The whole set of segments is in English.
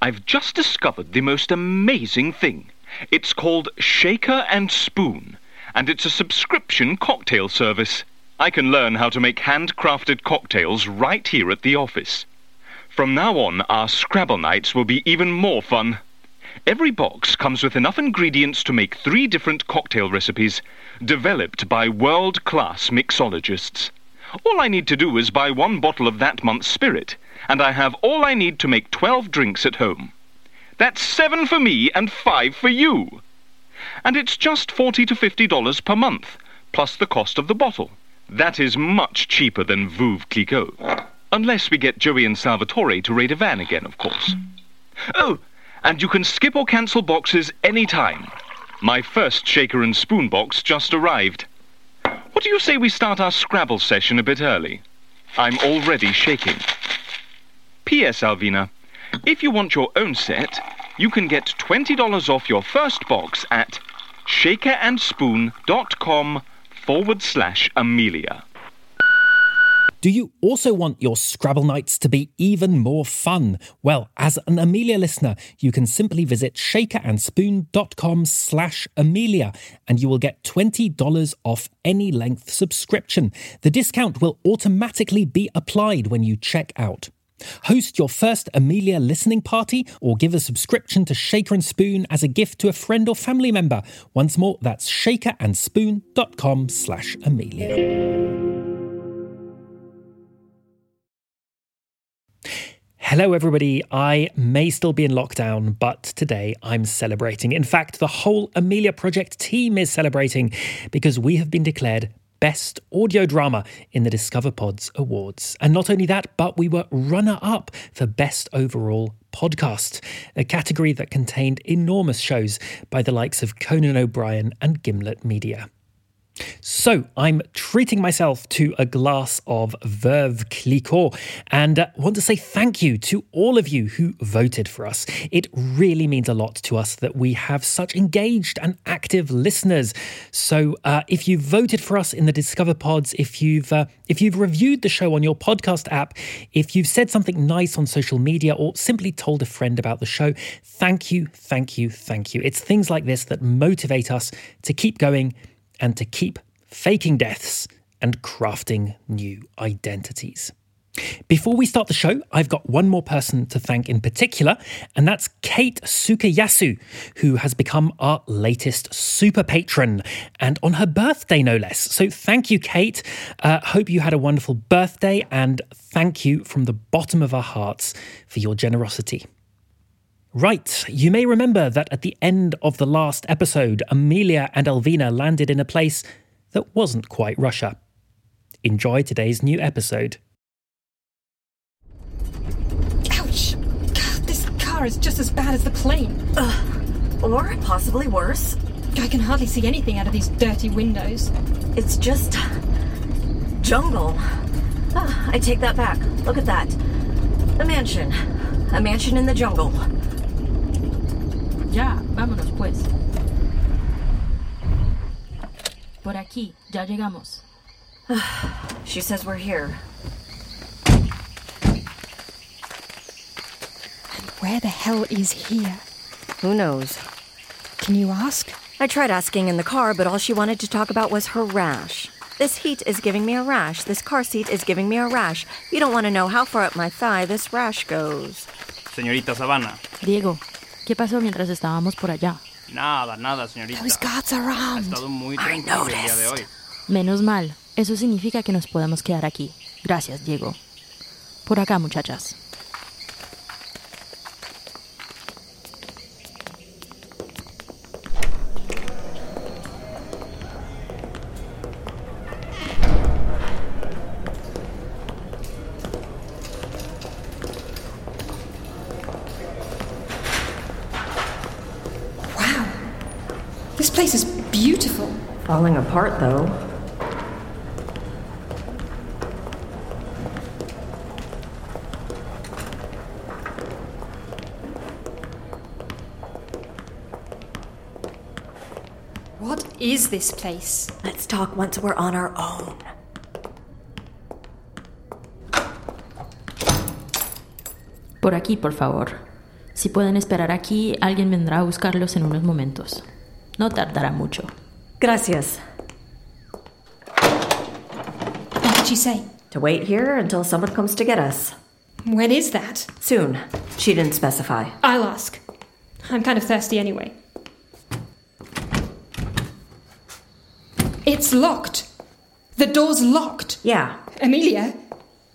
I've just discovered the most amazing thing. It's called Shaker and Spoon, and it's a subscription cocktail service. I can learn how to make handcrafted cocktails right here at the office. From now on, our Scrabble nights will be even more fun. Every box comes with enough ingredients to make three different cocktail recipes, developed by world class mixologists. All I need to do is buy one bottle of that month's spirit, and I have all I need to make 12 drinks at home. That's seven for me and five for you. And it's just 40 to $50 per month, plus the cost of the bottle. That is much cheaper than Veuve Clicquot. Unless we get Joey and Salvatore to raid a van again, of course. Oh, and you can skip or cancel boxes any time. My first shaker and spoon box just arrived. What do you say we start our Scrabble session a bit early? I'm already shaking. P.S. Alvina, if you want your own set, you can get $20 off your first box at shakerandspoon.com forward slash Amelia. Do you also want your Scrabble nights to be even more fun? Well, as an Amelia listener, you can simply visit shakerandspoon.com slash Amelia and you will get $20 off any length subscription. The discount will automatically be applied when you check out. Host your first Amelia listening party or give a subscription to Shaker and Spoon as a gift to a friend or family member. Once more, that's shakerandspoon.com slash Amelia. Hello, everybody. I may still be in lockdown, but today I'm celebrating. In fact, the whole Amelia Project team is celebrating because we have been declared Best Audio Drama in the Discover Pods Awards. And not only that, but we were runner up for Best Overall Podcast, a category that contained enormous shows by the likes of Conan O'Brien and Gimlet Media. So, I'm treating myself to a glass of Veuve Clicquot and uh, want to say thank you to all of you who voted for us. It really means a lot to us that we have such engaged and active listeners. So, uh, if you voted for us in the Discover Pods, if you've uh, if you've reviewed the show on your podcast app, if you've said something nice on social media or simply told a friend about the show, thank you, thank you, thank you. It's things like this that motivate us to keep going and to keep faking deaths and crafting new identities. Before we start the show, I've got one more person to thank in particular, and that's Kate Sukayasu, who has become our latest super patron, and on her birthday, no less. So thank you, Kate. Uh, hope you had a wonderful birthday, and thank you from the bottom of our hearts for your generosity. Right, you may remember that at the end of the last episode, Amelia and Alvina landed in a place that wasn't quite Russia. Enjoy today's new episode. Ouch! God, this car is just as bad as the plane. Ugh. Or possibly worse. I can hardly see anything out of these dirty windows. It's just. jungle. Ah, I take that back. Look at that. A mansion. A mansion in the jungle. Ya, vámonos pues. Por aquí, ya llegamos. She says we're here. And where the hell is here? Who knows? Can you ask? I tried asking in the car, but all she wanted to talk about was her rash. This heat is giving me a rash. This car seat is giving me a rash. You don't want to know how far up my thigh this rash goes. Señorita Sabana. Diego, ¿qué pasó mientras estábamos por allá? Nada, nada, señorita. Those guards are Ha estado muy I tranquilo el día de noticed. hoy. Menos mal, eso significa que nos podemos quedar aquí. Gracias, Diego. Por acá, muchachas. Place is beautiful. Falling apart, though. What is this place? Let's talk once we're on our own. Por aquí, por favor. Si pueden esperar aquí, alguien vendrá a buscarlos en unos momentos. No tardará mucho. Gracias. What did she say? To wait here until someone comes to get us. When is that? Soon. She didn't specify. I'll ask. I'm kind of thirsty anyway. It's locked. The door's locked. Yeah, Amelia,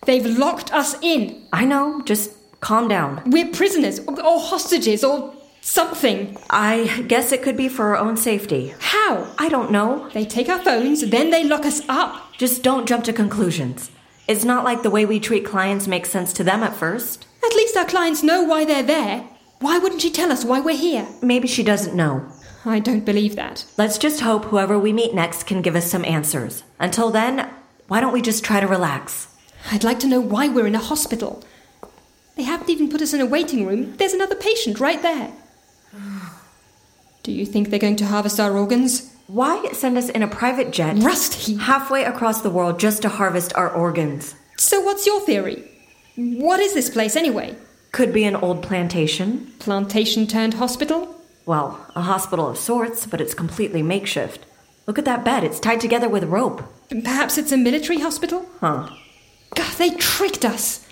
they've locked us in. I know. Just calm down. We're prisoners, or, or hostages, or something. I guess it could be for our own safety. How? I don't know. They take our phones, then they lock us up. Just don't jump to conclusions. It's not like the way we treat clients makes sense to them at first. At least our clients know why they're there. Why wouldn't she tell us why we're here? Maybe she doesn't know. I don't believe that. Let's just hope whoever we meet next can give us some answers. Until then, why don't we just try to relax? I'd like to know why we're in a hospital. They haven't even put us in a waiting room. There's another patient right there. Do you think they're going to harvest our organs? Why send us in a private jet Rust heap. halfway across the world just to harvest our organs? So, what's your theory? What is this place anyway? Could be an old plantation. Plantation turned hospital? Well, a hospital of sorts, but it's completely makeshift. Look at that bed, it's tied together with rope. Perhaps it's a military hospital? Huh. God, they tricked us.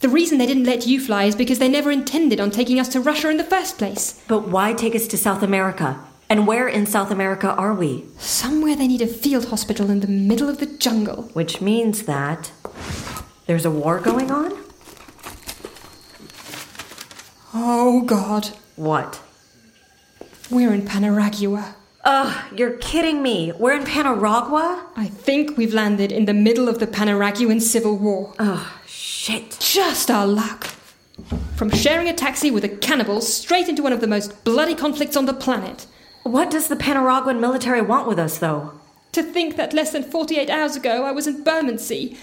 The reason they didn't let you fly is because they never intended on taking us to Russia in the first place. But why take us to South America? And where in South America are we? Somewhere they need a field hospital in the middle of the jungle. Which means that there's a war going on? Oh, God. What? We're in Panaragua. Ugh, you're kidding me. We're in Panaragua? I think we've landed in the middle of the Panaraguan Civil War. Ugh, shit. Just our luck. From sharing a taxi with a cannibal straight into one of the most bloody conflicts on the planet. What does the Panaraguan military want with us, though? To think that less than 48 hours ago I was in Bermondsey.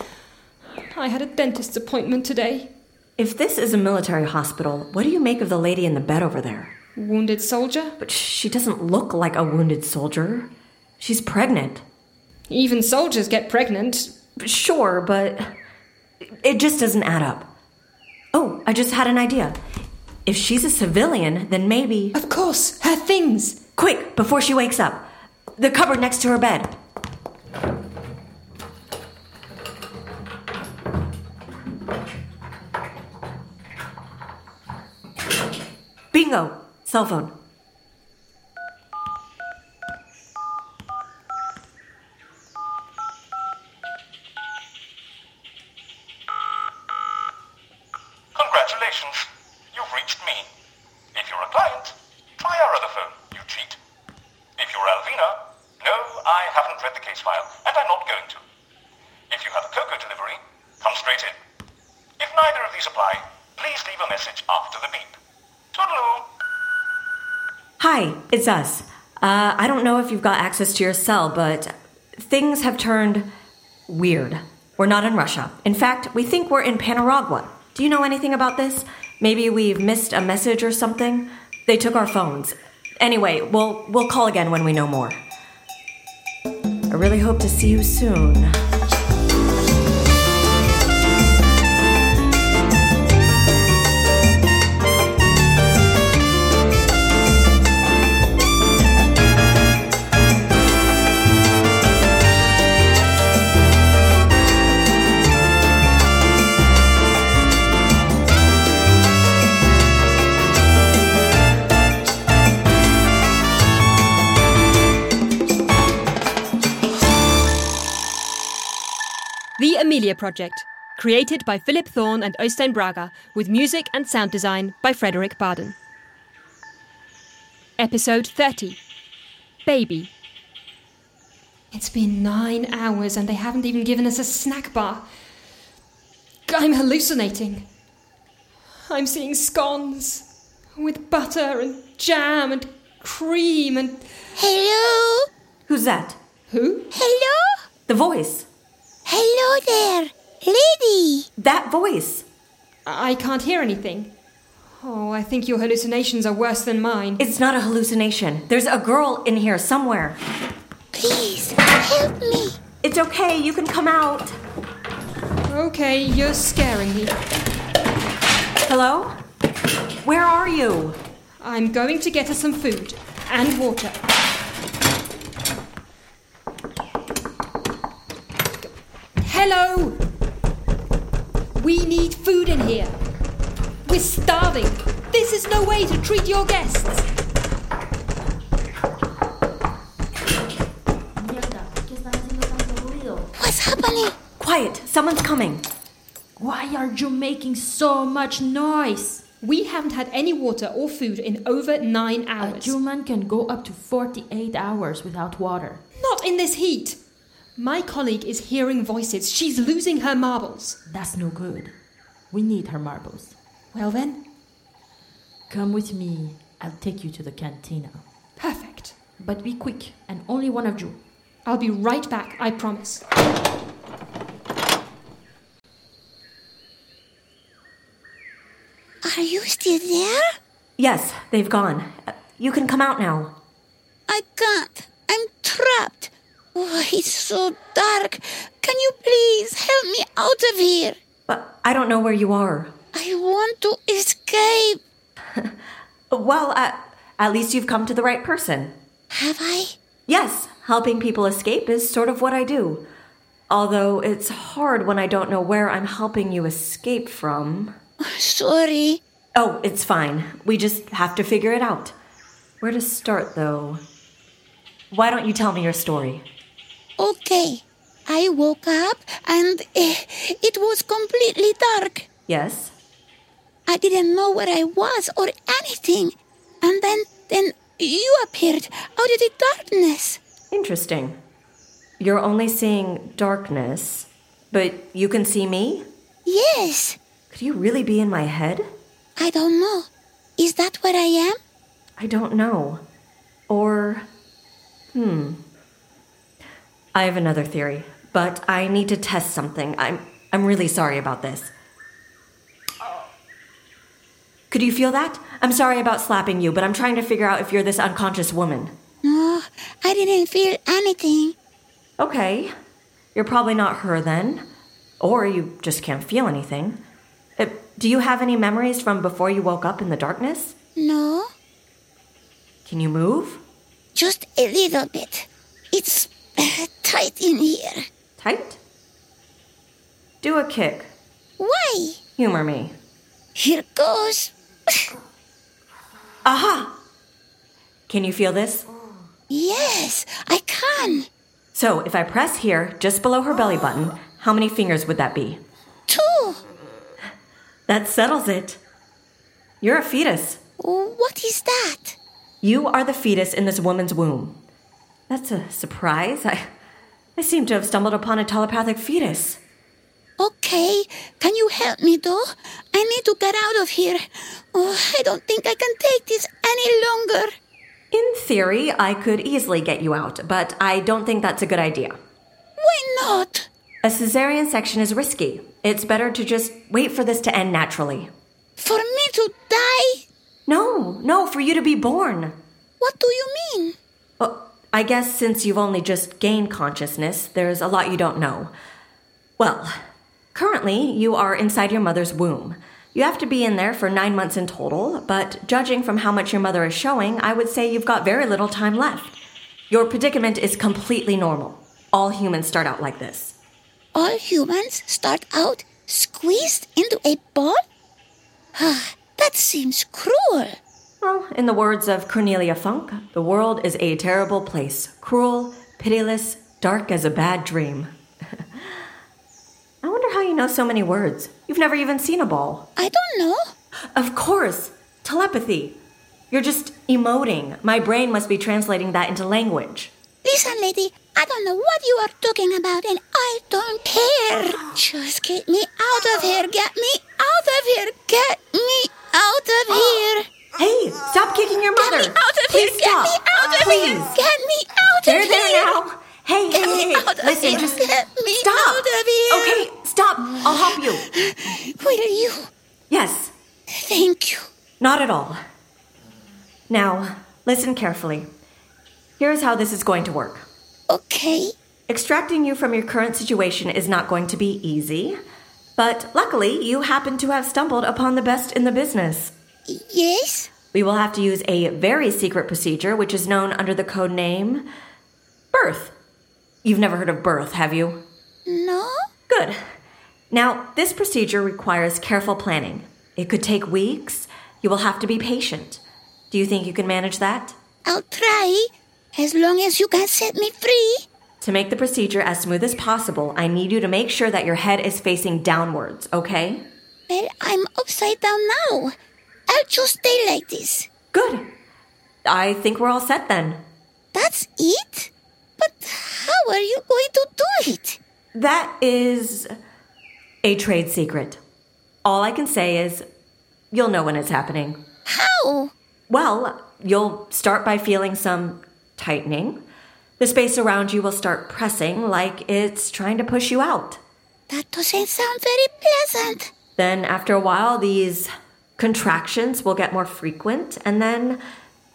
I had a dentist's appointment today. If this is a military hospital, what do you make of the lady in the bed over there? Wounded soldier? But she doesn't look like a wounded soldier. She's pregnant. Even soldiers get pregnant. Sure, but it just doesn't add up. Oh, I just had an idea. If she's a civilian, then maybe. Of course, her things. Quick, before she wakes up. The cupboard next to her bed. Bingo! Cell phone. Congratulations. You've reached me. If you're a client, try our other phone, you cheat. If you're Alvina, no, I haven't read the case file, and I'm not going to. If you have a cocoa delivery, come straight in. If neither of these apply, please leave a message after the beep. Toodaloo. Hi, it's us. Uh, I don't know if you've got access to your cell, but things have turned weird. We're not in Russia. In fact, we think we're in Panaragua. Do you know anything about this? Maybe we've missed a message or something? They took our phones. Anyway, we'll we'll call again when we know more. I really hope to see you soon. The Amelia Project, created by Philip Thorne and Oystein Brager, with music and sound design by Fredrik Baden. Episode 30 Baby. It's been nine hours and they haven't even given us a snack bar. I'm hallucinating. I'm seeing scones with butter and jam and cream and. Hello? Who's that? Who? Hello? The voice. Hello there, lady. That voice. I can't hear anything. Oh, I think your hallucinations are worse than mine. It's not a hallucination. There's a girl in here somewhere. Please, help me. It's okay, you can come out. Okay, you're scaring me. Hello? Where are you? I'm going to get us some food and water. Hello! We need food in here. We're starving. This is no way to treat your guests. What's happening? Quiet, someone's coming. Why are you making so much noise? We haven't had any water or food in over nine hours. A hours. human can go up to 48 hours without water. Not in this heat. My colleague is hearing voices. She's losing her marbles. That's no good. We need her marbles. Well then, Come with me. I'll take you to the cantina. perfect. But be quick, and only one of you. I'll be right back, I promise. Are you still there? Yes, they've gone. Uh, You can come out now. I can't. I'm trapped. Oh, it's so dark. Can you please help me out of here? But I don't know where you are. I want to escape. Well, uh, at least you've come to the right person. Have I? Yes, helping people escape is sort of what I do. Although it's hard when I don't know where I'm helping you escape from. Sorry. Oh, it's fine. We just have to figure it out. Where to start, though? Why don't you tell me your story? Okay. I woke up and eh, it was completely dark. Yes? I didn't know where I was or anything. And then, then you appeared out of the darkness. Interesting. You're only seeing darkness, but you can see me? Yes. Could you really be in my head? I don't know. Is that where I am? I don't know. Or. Hmm. I have another theory, but I need to test something. I'm, I'm really sorry about this. Could you feel that? I'm sorry about slapping you, but I'm trying to figure out if you're this unconscious woman. No, I didn't feel anything. Okay. You're probably not her then. Or you just can't feel anything. Uh, do you have any memories from before you woke up in the darkness? No, Can you move? just a little bit. It's tight in here. Tight? Do a kick. Why? Humor me. Here goes. Aha! Can you feel this? Yes, I can. So, if I press here, just below her belly button, how many fingers would that be? Two. That settles it. You're a fetus. What is that? You are the fetus in this woman's womb. That's a surprise. I, I seem to have stumbled upon a telepathic fetus. Okay, can you help me though? I need to get out of here. Oh, I don't think I can take this any longer. In theory, I could easily get you out, but I don't think that's a good idea. Why not? A cesarean section is risky. It's better to just wait for this to end naturally. For me to die? No, no, for you to be born. What do you mean? I guess since you've only just gained consciousness, there's a lot you don't know. Well, currently you are inside your mother's womb. You have to be in there for nine months in total, but judging from how much your mother is showing, I would say you've got very little time left. Your predicament is completely normal. All humans start out like this. All humans start out squeezed into a ball? Ah, that seems cruel. Well, in the words of Cornelia Funke, the world is a terrible place, cruel, pitiless, dark as a bad dream. I wonder how you know so many words. You've never even seen a ball. I don't know. Of course, telepathy. You're just emoting. My brain must be translating that into language. Listen, lady, I don't know what you are talking about, and I don't care. Just get me out of here. Get me out of here. Get me out of oh. here. Hey, stop kicking your mother. Get me out of Please here! stop. Get me out of Please. here! Get me out There, of there here! now. Hey, hey, Get hey, out listen, here. just Get me stop. out of here. Okay, stop. I'll help you. Will you? Yes, Thank you. not at all. Now, listen carefully. Here's how this is going to work. Okay. Extracting you from your current situation is not going to be easy, but luckily you happen to have stumbled upon the best in the business. Yes? We will have to use a very secret procedure, which is known under the code name Birth. You've never heard of birth, have you? No? Good. Now, this procedure requires careful planning. It could take weeks. You will have to be patient. Do you think you can manage that? I'll try. As long as you can set me free. To make the procedure as smooth as possible, I need you to make sure that your head is facing downwards, okay? Well, I'm upside down now. I'll just stay like this. Good. I think we're all set then. That's it? But how are you going to do it? That is a trade secret. All I can say is you'll know when it's happening. How? Well, you'll start by feeling some tightening. The space around you will start pressing like it's trying to push you out. That doesn't sound very pleasant. Then, after a while, these contractions will get more frequent, and then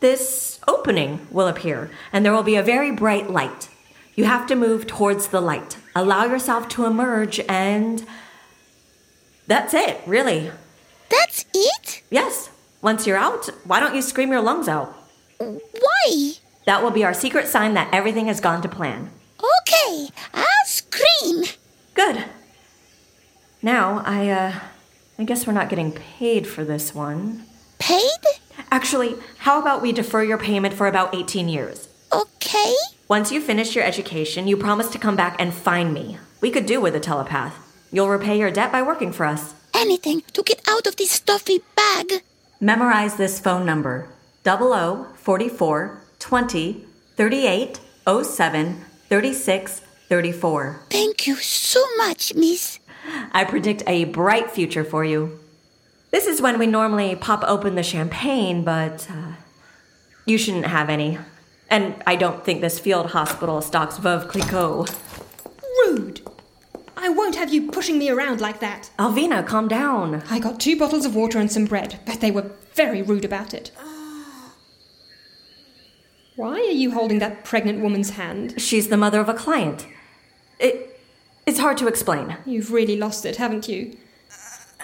this opening will appear, and there will be a very bright light. You have to move towards the light. Allow yourself to emerge, and that's it, really. That's it? Yes. Once you're out, why don't you scream your lungs out? Why? That will be our secret sign that everything has gone to plan. Okay, I'll scream. Good. Now, I, uh, I guess we're not getting paid for this one. Paid? Actually, how about we defer your payment for about 18 years? Okay. Once you finish your education, you promise to come back and find me. We could do with a telepath. You'll repay your debt by working for us. Anything to get out of this stuffy bag. Memorize this phone number 00 44 20 38 07 36 34. Thank you so much, miss. I predict a bright future for you. This is when we normally pop open the champagne, but uh, you shouldn't have any. And I don't think this field hospital stocks Veuve Clicquot. Rude. I won't have you pushing me around like that. Alvina, calm down. I got two bottles of water and some bread, but they were very rude about it. Why are you holding that pregnant woman's hand? She's the mother of a client. It, it's hard to explain. You've really lost it, haven't you?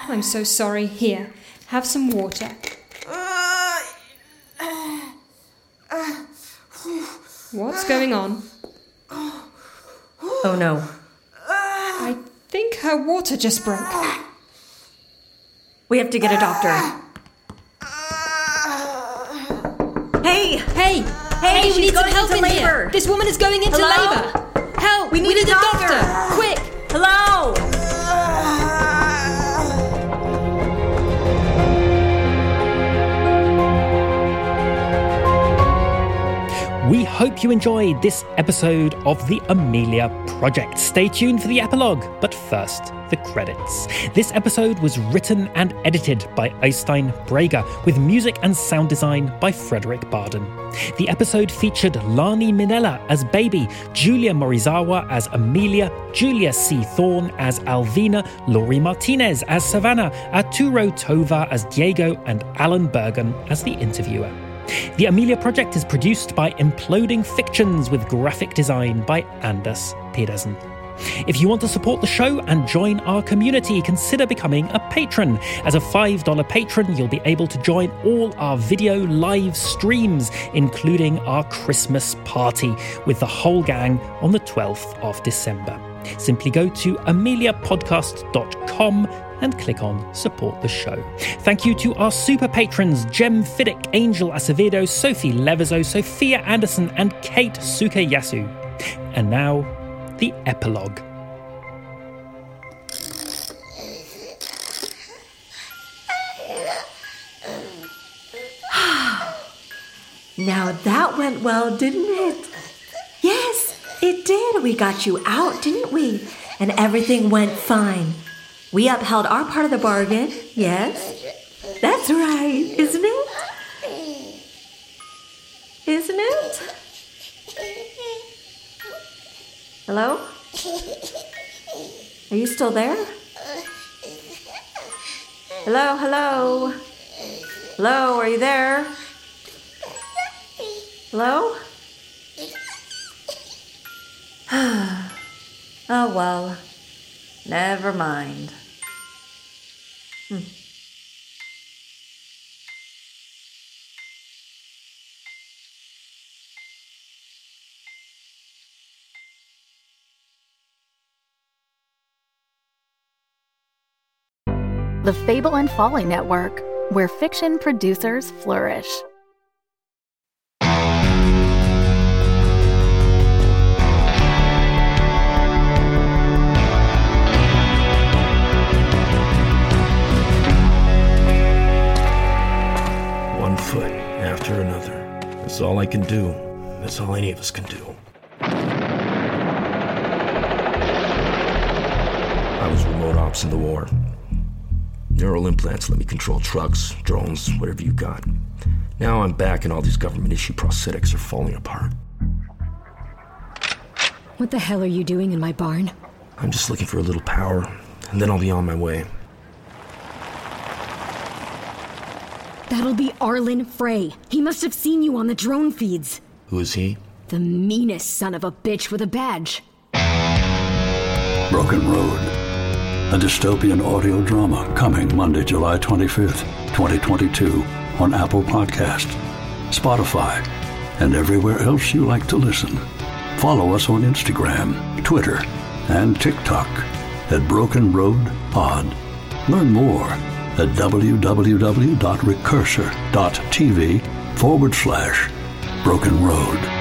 I'm so sorry. Here, have some water. What's going on? Oh no. I think her water just broke. We have to get a doctor. Hey! Hey! Hey, we she's need some help into in here. This woman is going into Hello? labor. Help! We need a doctor. Quick! Hello! We hope you enjoyed this episode of the Amelia Project. Stay tuned for the epilogue, but first, the credits. This episode was written and edited by Oystein Brager, with music and sound design by Fredrik Baden. The episode featured Lani Minella as Baby, Julia Morizawa as Amelia, Julia C. Thorne as Alvina, Lory Martinez as Savannah, Arturo Tovar as Diego, and Alan Bergen as the interviewer. The Amelia Project is produced by Imploding Fictions with graphic design by Anders Pedersen. If you want to support the show and join our community, consider becoming a patron. As a $5 patron, you'll be able to join all our video live streams, including our Christmas party with the whole gang on the 12th of December. Simply go to ameliapodcast.com and click on support the show. Thank you to our super patrons Jem Fiddick, Angel Acevedo, Sophie Levezo, Sophia Anderson, and Kate Sukayasu. And now, the epilogue. Now that went well, didn't it? Yes, it did. We got you out, didn't we? And everything went fine. We upheld our part of the bargain, yes? That's right, isn't it? isn't it? Hello? Are you still there? Hello, hello. Hello, are you there? Hello? oh well. Never mind. Hmm. The Fable and Folly Network, where fiction producers flourish. One foot after another. That's all I can do. That's all any of us can do. I was remote ops in the war. Neural implants let me control trucks, drones, whatever you got. Now I'm back and all these government issue prosthetics are falling apart. What the hell are you doing in my barn? I'm just looking for a little power, and then I'll be on my way. That'll be Arlen Frey. He must have seen you on the drone feeds. Who is he? The meanest son of a bitch with a badge. Broken Road. A dystopian audio drama coming Monday, July 25th, 2022 on Apple Podcast, Spotify, and everywhere else you like to listen. Follow us on Instagram, Twitter, and TikTok at Broken Road Pod. Learn more at www.recursor.tv forward slash Broken Road.